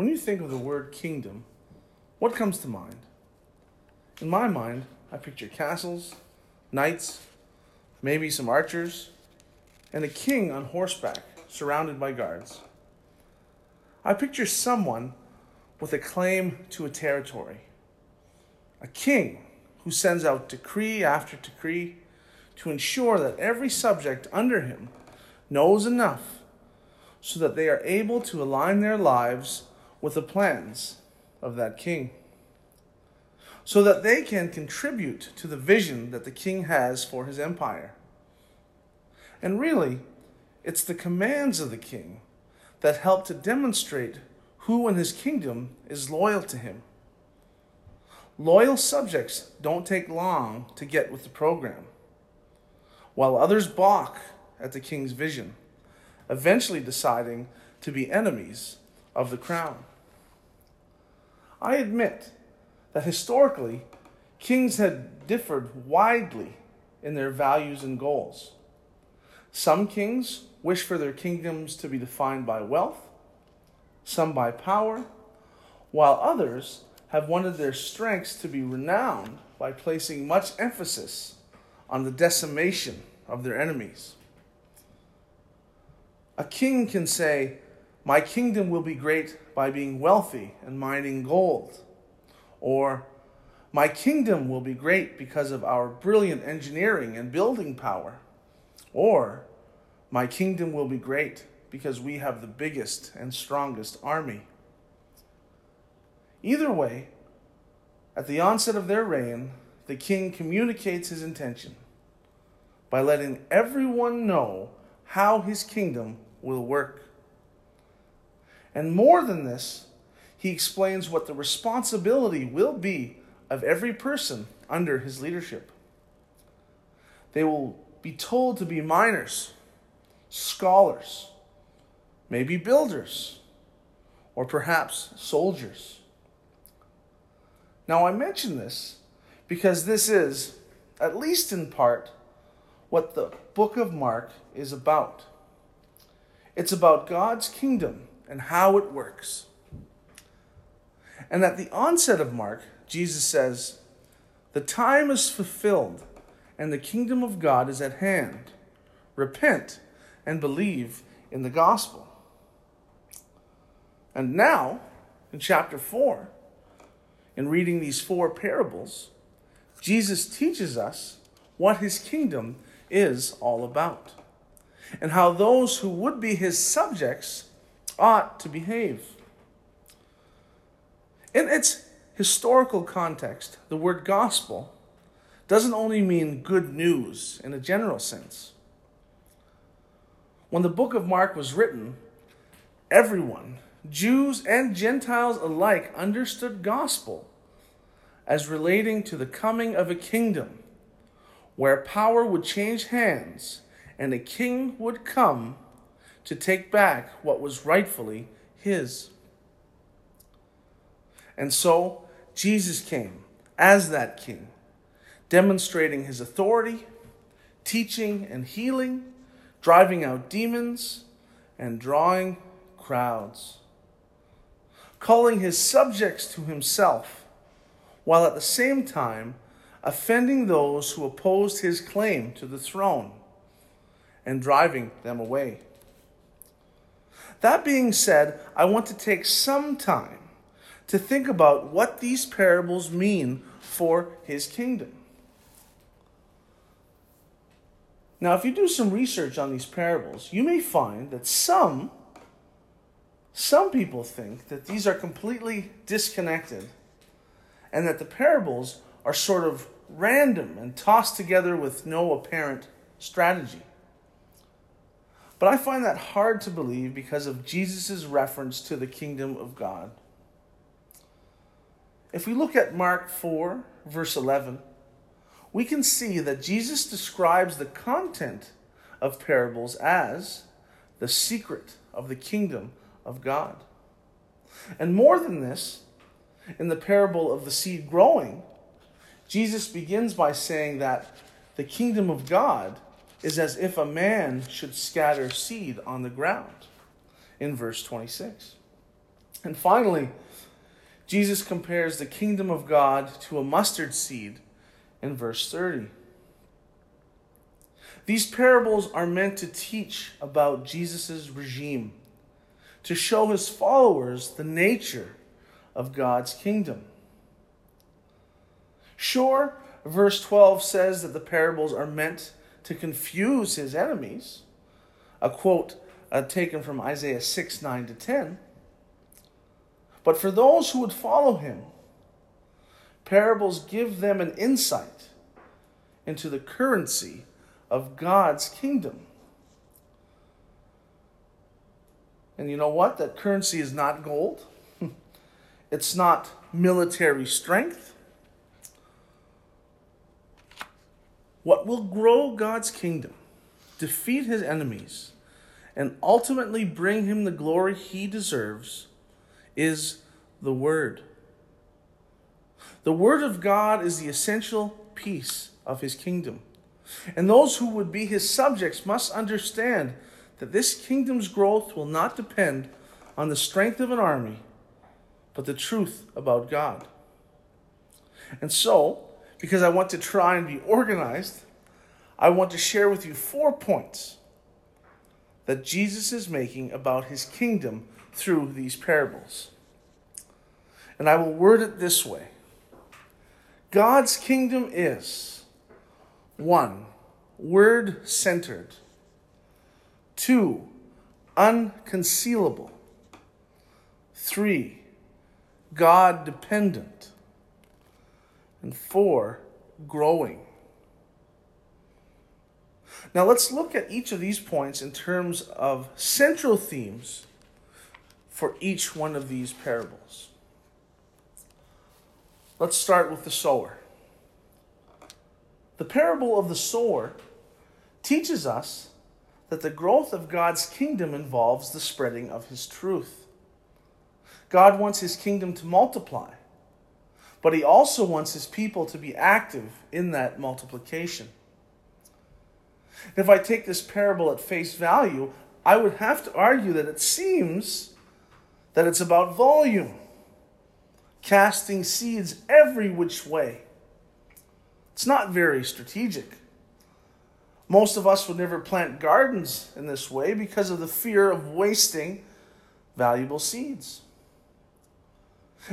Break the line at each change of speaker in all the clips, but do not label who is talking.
When you think of the word kingdom, what comes to mind? In my mind, I picture castles, knights, maybe some archers, and a king on horseback surrounded by guards. I picture someone with a claim to a territory, a king who sends out decree after decree to ensure that every subject under him knows enough so that they are able to align their lives with the plans of that king, so that they can contribute to the vision that the king has for his empire. And really, it's the commands of the king that help to demonstrate who in his kingdom is loyal to him. Loyal subjects don't take long to get with the program, while others balk at the king's vision, eventually deciding to be enemies of the crown. I admit that historically, kings had differed widely in their values and goals. Some kings wish for their kingdoms to be defined by wealth, some by power, while others have wanted their strengths to be renowned by placing much emphasis on the decimation of their enemies. A king can say, My kingdom will be great by being wealthy and mining gold. Or, My kingdom will be great because of our brilliant engineering and building power. Or, My kingdom will be great because we have the biggest and strongest army. Either way, at the onset of their reign, the king communicates his intention by letting everyone know how his kingdom will work. And more than this, he explains what the responsibility will be of every person under his leadership. They will be told to be miners, scholars, maybe builders, or perhaps soldiers. Now, I mention this because this is, at least in part, what the book of Mark is about. It's about God's kingdom and how it works. And at the onset of Mark, Jesus says, The time is fulfilled and the kingdom of God is at hand. Repent and believe in the gospel. And now, in chapter 4, in reading these four parables, Jesus teaches us what his kingdom is all about and how those who would be his subjects ought to behave. In its historical context, the word gospel doesn't only mean good news in a general sense. When the book of Mark was written, everyone, Jews and Gentiles alike, understood gospel as relating to the coming of a kingdom where power would change hands and a king would come to take back what was rightfully his. And so Jesus came as that king, demonstrating his authority, teaching and healing, driving out demons, and drawing crowds, calling his subjects to himself while at the same time offending those who opposed his claim to the throne and driving them away. That being said, I want to take some time to think about what these parables mean for his kingdom. Now, if you do some research on these parables, you may find that some some people think that these are completely disconnected and that the parables are sort of random and tossed together with no apparent strategy. But I find that hard to believe because of Jesus' reference to the kingdom of God. If we look at Mark 4, verse 11, we can see that Jesus describes the content of parables as the secret of the kingdom of God. And more than this, in the parable of the seed growing, Jesus begins by saying that the kingdom of God is as if a man should scatter seed on the ground in verse 26. And finally, Jesus compares the kingdom of God to a mustard seed in verse 30. These parables are meant to teach about Jesus' regime, to show his followers the nature of God's kingdom. Sure, verse 12 says that the parables are meant to confuse his enemies, a quote uh, taken from Isaiah 6 9 to 10. But for those who would follow him, parables give them an insight into the currency of God's kingdom. And you know what? That currency is not gold, it's not military strength. What will grow God's kingdom, defeat his enemies, and ultimately bring him the glory he deserves is the Word. The Word of God is the essential piece of his kingdom. And those who would be his subjects must understand that this kingdom's growth will not depend on the strength of an army, but the truth about God. And so, because I want to try and be organized, I want to share with you four points that Jesus is making about his kingdom through these parables. And I will word it this way. God's kingdom is one, word centered, two, unconcealable, three, God dependent, and four, growing. Now let's look at each of these points in terms of central themes for each one of these parables. Let's start with the sower. The parable of the sower teaches us that the growth of God's kingdom involves the spreading of his truth. God wants his kingdom to multiply, but he also wants his people to be active in that multiplication. If I take this parable at face value, I would have to argue that it seems that it's about volume, casting seeds every which way. It's not very strategic. Most of us would never plant gardens in this way because of the fear of wasting valuable seeds.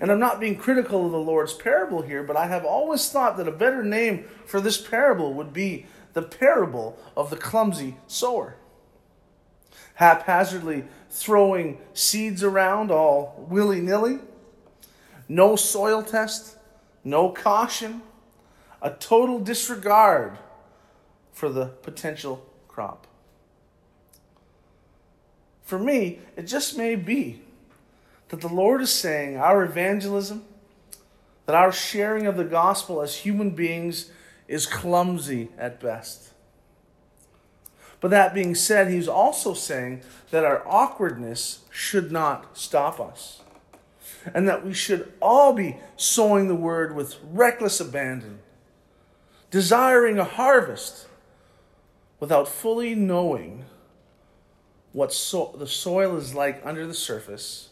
And I'm not being critical of the Lord's parable here, but I have always thought that a better name for this parable would be the parable of the clumsy sower. Haphazardly throwing seeds around all willy nilly, no soil test, no caution, a total disregard for the potential crop. For me, it just may be that the Lord is saying our evangelism, that our sharing of the gospel as human beings is clumsy at best. But that being said, he's also saying that our awkwardness should not stop us. And that we should all be sowing the word with reckless abandon, desiring a harvest without fully knowing what so- the soil is like under the surface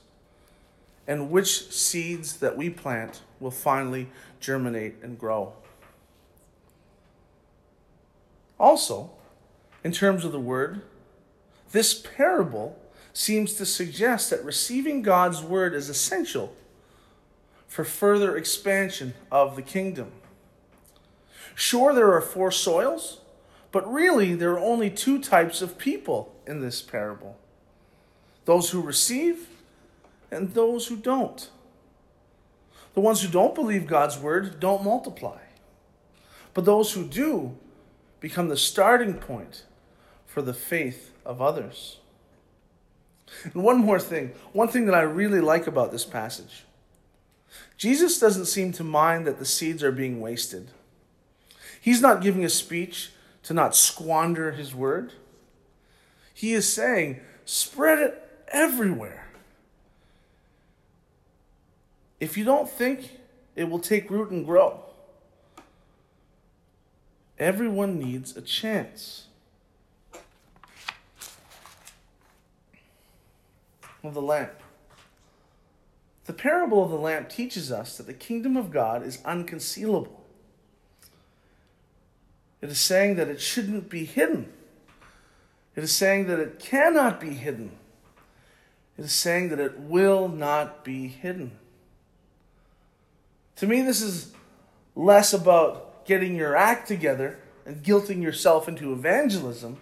and which seeds that we plant will finally germinate and grow. Also, in terms of the word, this parable seems to suggest that receiving God's word is essential for further expansion of the kingdom. Sure, there are four soils, but really there are only two types of people in this parable those who receive and those who don't. The ones who don't believe God's word don't multiply, but those who do become the starting point for the faith of others. And one more thing, one thing that I really like about this passage Jesus doesn't seem to mind that the seeds are being wasted. He's not giving a speech to not squander his word. He is saying, spread it everywhere. If you don't think it will take root and grow, Everyone needs a chance. Of the lamp. The parable of the lamp teaches us that the kingdom of God is unconcealable. It is saying that it shouldn't be hidden. It is saying that it cannot be hidden. It is saying that it will not be hidden. To me, this is less about getting your act together and guilting yourself into evangelism,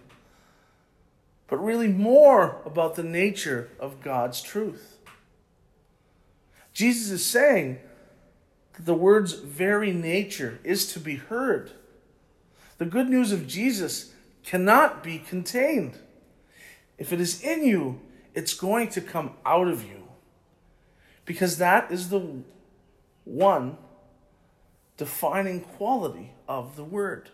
but really more about the nature of God's truth. Jesus is saying that the word's very nature is to be heard. The good news of Jesus cannot be contained. If it is in you, it's going to come out of you. Because that is the one defining quality of the Word.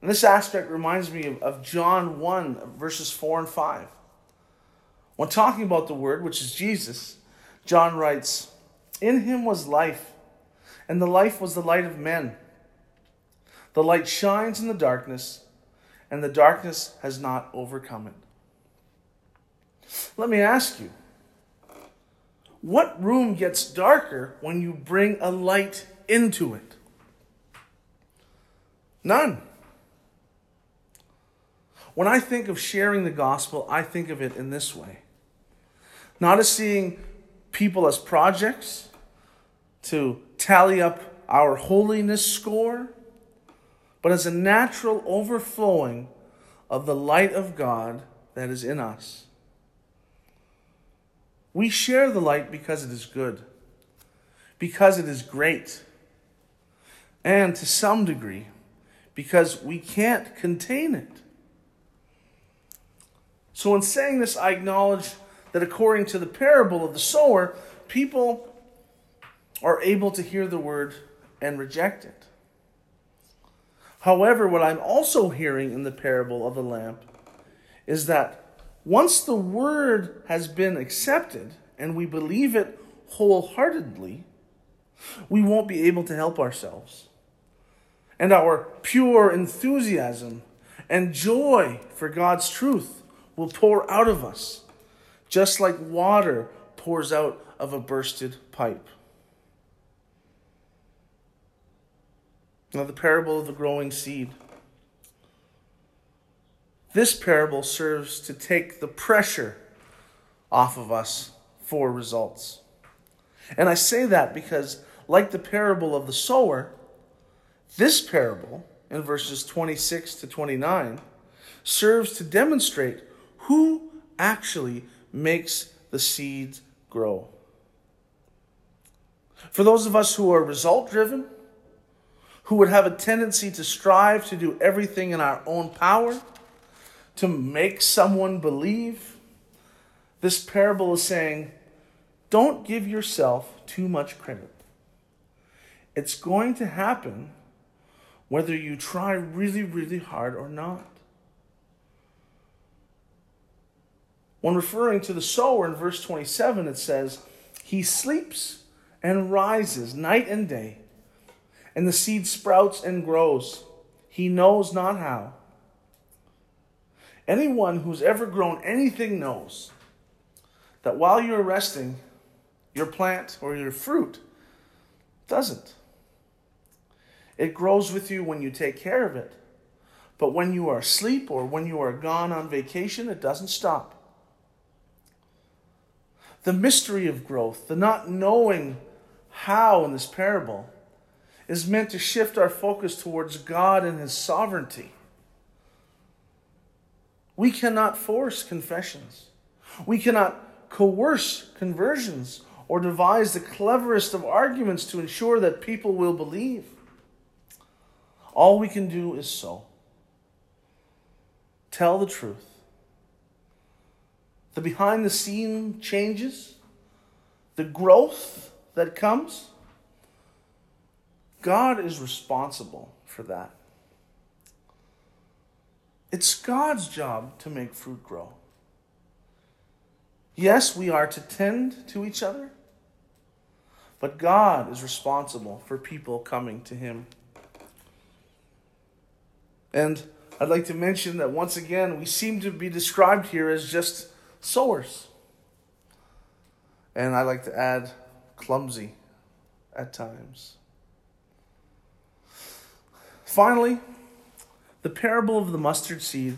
And this aspect reminds me of, of John 1, verses 4 and 5. When talking about the Word, which is Jesus, John writes, In him was life, and the life was the light of men. The light shines in the darkness, and the darkness has not overcome it. Let me ask you what room gets darker when you bring a light into it? None. When I think of sharing the gospel, I think of it in this way not as seeing people as projects to tally up our holiness score, but as a natural overflowing of the light of God that is in us. We share the light because it is good, because it is great, and to some degree, because we can't contain it. So, in saying this, I acknowledge that according to the parable of the sower, people are able to hear the word and reject it. However, what I'm also hearing in the parable of the lamp is that once the word has been accepted and we believe it wholeheartedly, we won't be able to help ourselves. And our pure enthusiasm and joy for God's truth will pour out of us, just like water pours out of a bursted pipe. Now, the parable of the growing seed. This parable serves to take the pressure off of us for results. And I say that because, like the parable of the sower, this parable, in verses 26 to 29, serves to demonstrate who actually makes the seeds grow. For those of us who are result driven, who would have a tendency to strive to do everything in our own power, to make someone believe. This parable is saying, don't give yourself too much credit. It's going to happen whether you try really, really hard or not. When referring to the sower in verse 27, it says, He sleeps and rises night and day, and the seed sprouts and grows. He knows not how. Anyone who's ever grown anything knows that while you're resting, your plant or your fruit doesn't. It grows with you when you take care of it. But when you are asleep or when you are gone on vacation, it doesn't stop. The mystery of growth, the not knowing how in this parable, is meant to shift our focus towards God and His sovereignty. We cannot force confessions. We cannot coerce conversions or devise the cleverest of arguments to ensure that people will believe. All we can do is sow. Tell the truth. The behind the scene changes, the growth that comes, God is responsible for that. It's God's job to make fruit grow. Yes, we are to tend to each other, but God is responsible for people coming to Him. And I'd like to mention that once again, we seem to be described here as just sowers. And I like to add clumsy at times. Finally, the parable of the mustard seed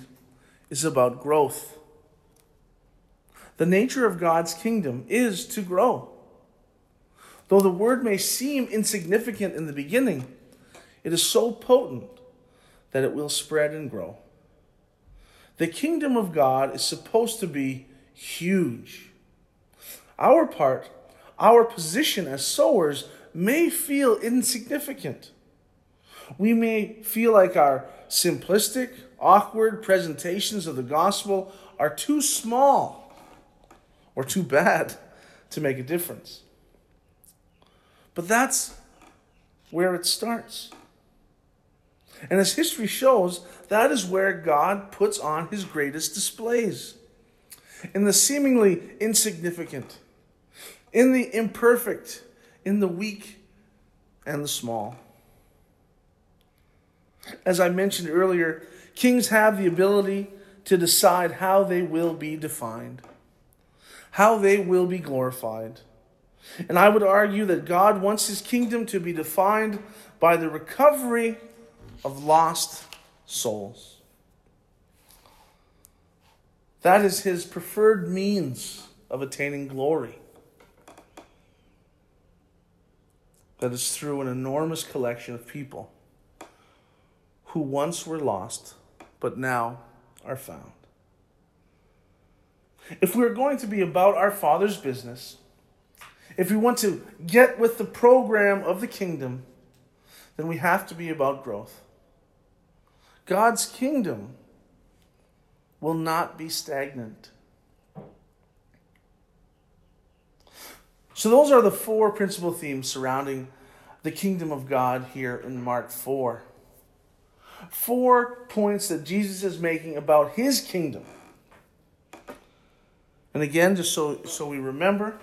is about growth. The nature of God's kingdom is to grow. Though the word may seem insignificant in the beginning, it is so potent that it will spread and grow. The kingdom of God is supposed to be huge. Our part, our position as sowers, may feel insignificant. We may feel like our simplistic, awkward presentations of the gospel are too small or too bad to make a difference. But that's where it starts. And as history shows, that is where God puts on his greatest displays. In the seemingly insignificant, in the imperfect, in the weak and the small. As I mentioned earlier, kings have the ability to decide how they will be defined, how they will be glorified. And I would argue that God wants his kingdom to be defined by the recovery of lost souls. That is his preferred means of attaining glory. That is through an enormous collection of people who once were lost, but now are found. If we're going to be about our Father's business, if we want to get with the program of the kingdom, then we have to be about growth. God's kingdom will not be stagnant. So, those are the four principal themes surrounding the kingdom of God here in Mark 4. Four points that Jesus is making about his kingdom. And again, just so, so we remember,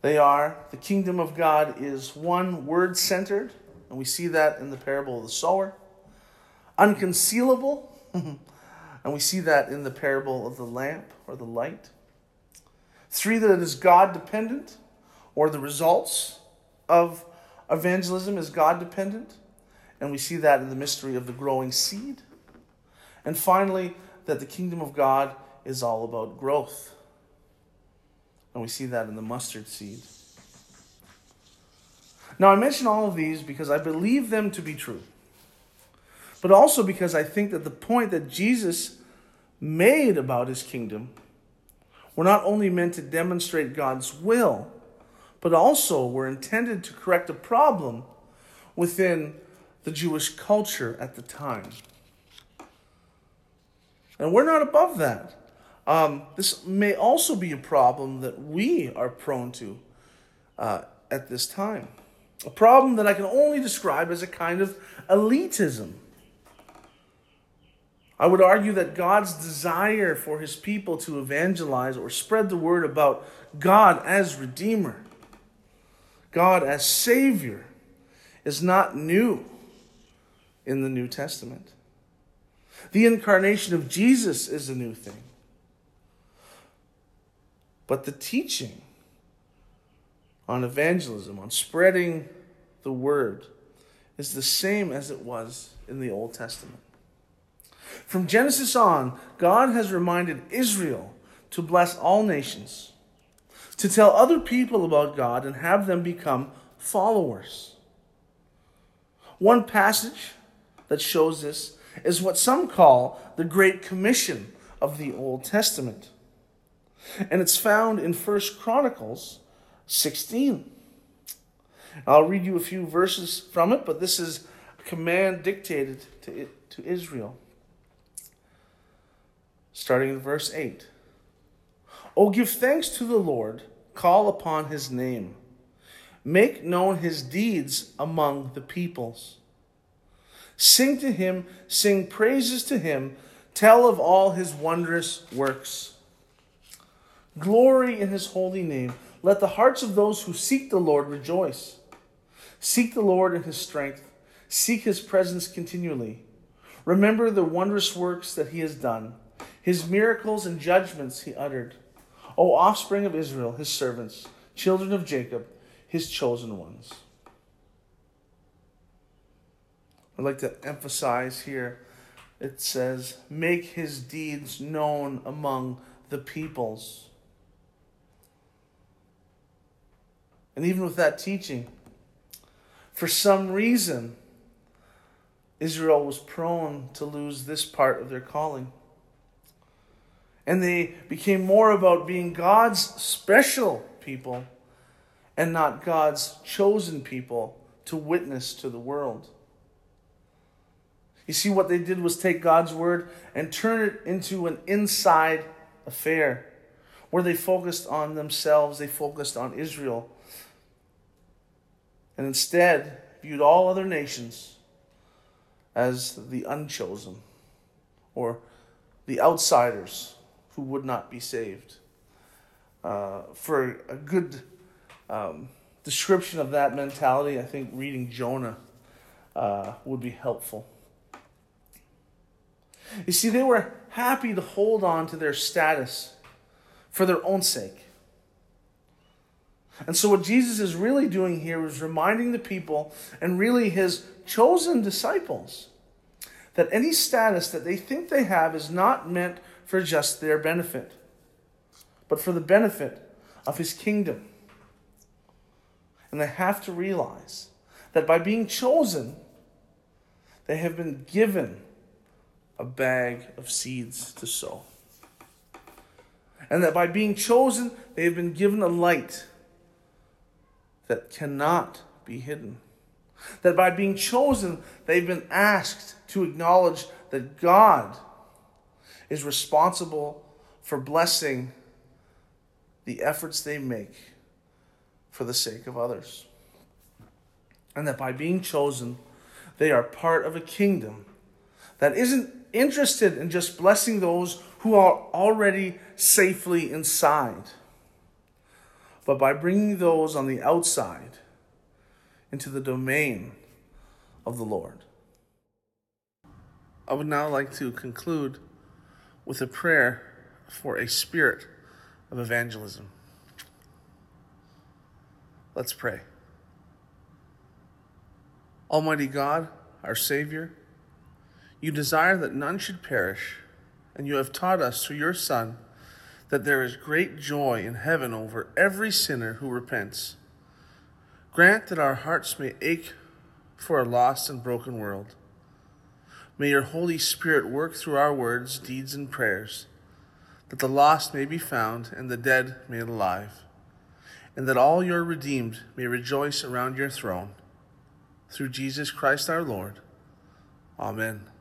they are the kingdom of God is one word centered, and we see that in the parable of the sower unconcealable. and we see that in the parable of the lamp or the light. Three, that it is God dependent, or the results of evangelism is God dependent. And we see that in the mystery of the growing seed. And finally, that the kingdom of God is all about growth. And we see that in the mustard seed. Now, I mention all of these because I believe them to be true but also because I think that the point that Jesus made about his kingdom were not only meant to demonstrate God's will, but also were intended to correct a problem within the Jewish culture at the time. And we're not above that. Um, this may also be a problem that we are prone to uh, at this time. A problem that I can only describe as a kind of elitism. I would argue that God's desire for his people to evangelize or spread the word about God as Redeemer, God as Savior, is not new in the New Testament. The incarnation of Jesus is a new thing. But the teaching on evangelism, on spreading the word, is the same as it was in the Old Testament. From Genesis on, God has reminded Israel to bless all nations, to tell other people about God and have them become followers. One passage that shows this is what some call the Great Commission of the Old Testament. And it's found in First Chronicles 16. I'll read you a few verses from it, but this is a command dictated to, to Israel starting in verse 8. Oh, give thanks to the Lord, call upon his name, make known his deeds among the peoples. Sing to him, sing praises to him, tell of all his wondrous works. Glory in his holy name. Let the hearts of those who seek the Lord rejoice. Seek the Lord in his strength, seek his presence continually. Remember the wondrous works that he has done his miracles and judgments he uttered. O offspring of Israel, his servants, children of Jacob, his chosen ones. I'd like to emphasize here it says, Make his deeds known among the peoples. And even with that teaching, for some reason, Israel was prone to lose this part of their calling. And they became more about being God's special people and not God's chosen people to witness to the world. You see, what they did was take God's word and turn it into an inside affair where they focused on themselves, they focused on Israel, and instead viewed all other nations as the unchosen or the outsiders who would not be saved. Uh, for a good um, description of that mentality, I think reading Jonah uh, would be helpful. You see, they were happy to hold on to their status for their own sake. And so, what Jesus is really doing here is reminding the people and really his chosen disciples that any status that they think they have is not meant for just their benefit, but for the benefit of his kingdom. And they have to realize that by being chosen, they have been given a bag of seeds to sow. And that by being chosen, they have been given a light that cannot be hidden. That by being chosen, they've been asked to acknowledge that God is responsible for blessing the efforts they make for the sake of others. And that by being chosen, they are part of a kingdom that isn't interested in just blessing those who are already safely inside, but by bringing those on the outside into the domain of the Lord. I would now like to conclude with a prayer for a spirit of evangelism. Let's pray. Almighty God, our Savior, you desire that none should perish, and you have taught us through your Son that there is great joy in heaven over every sinner who repents. Grant that our hearts may ache for a lost and broken world. May your Holy Spirit work through our words, deeds, and prayers, that the lost may be found and the dead made alive, and that all your redeemed may rejoice around your throne. Through Jesus Christ our Lord. Amen.